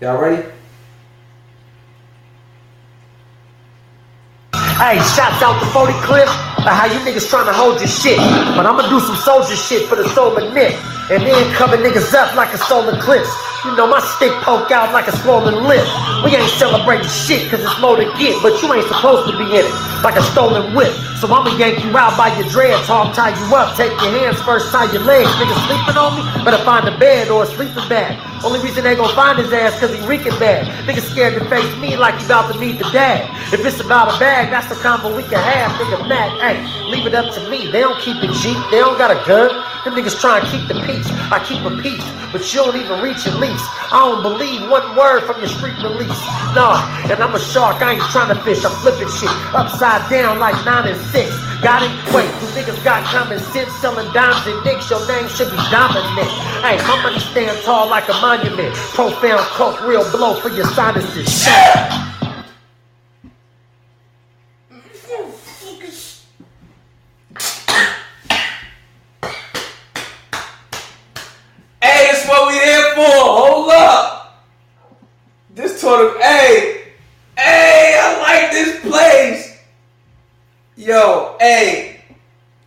Y'all ready? Hey, shouts out to 40 Cliff. Uh, how you niggas trying to hold your shit. But I'ma do some soldier shit for the soul of Nick. And then cover niggas up like a solar clips. You know my stick poke out like a swollen lip. We ain't celebrating shit cause it's more to get. But you ain't supposed to be in it. Like a stolen whip. So I'ma yank you out by your dreads, hog tie you up, take your hands first, tie your legs. Niggas sleeping on me, better find a bed or a sleeping bag. Only reason they gon' find his ass cause he reeking bad. Niggas scared to face me like you about to meet the dad. If it's about a bag, that's the combo we can have. Nigga mad, hey, leave it up to me. They don't keep it cheap, they don't got a gun. Them niggas try and keep the peace. I keep a peace, but you don't even reach at least. I don't believe one word from your street release. Nah, and I'm a shark, I ain't trying to fish. I'm flipping shit upside down like nine and six. Got it? Wait, you niggas got common sense selling dimes and nicks. Your name should be dominant. Hey, my money stand tall like a monument. Profound coke, real blow for your sinuses. Hey, this what we here for. Hold up. This tournament. Hey, hey, I like this place. Yo, hey,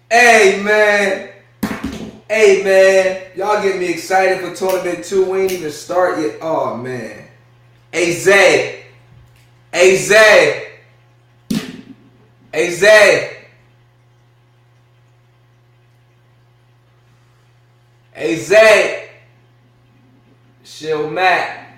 hey, man. Hey, man. Y'all get me excited for tournament two. We ain't even start yet. Oh, man. Hey, Zay. Hey, Zay. Hey, Zay. Hey, Zay. Shill Matt.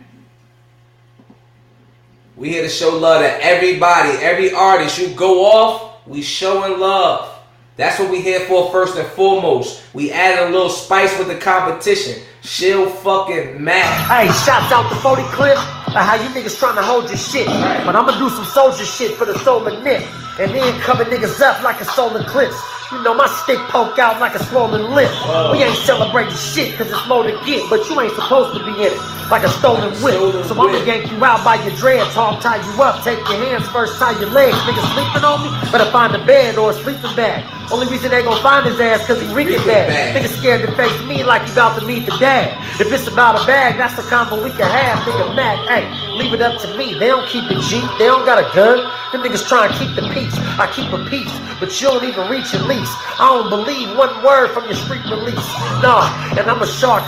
We here to show love to everybody, every artist. You go off, we showing love. That's what we here for first and foremost. We added a little spice with the competition. Shill fucking Matt. Hey, shouts out to 40 Cliff. Uh, how you niggas trying to hold your shit. But I'ma do some soldier shit for the soul of Nick. And then cover niggas up like a solar clips. You know my stick poke out like a swollen lip. We ain't celebrating shit cause it's more to get. But you ain't supposed to be in it. Like a stolen whip. So I'ma yank you out by your dreads, hog tie you up, take your hands first, tie your legs. Niggas sleeping on me, better find a bed or a sleeping bag. Only reason they gon' find his ass cause he reeking bad. bad. Niggas scared to face me like you about to meet the dad. If it's about a bag, that's the combo we can have. Nigga mad, hey, leave it up to me. They don't keep it Jeep, they don't got a gun. Them niggas try to keep the peace. I keep a peace, but you don't even reach at least. I don't believe one word from your street release. Nah, and I'm a shark.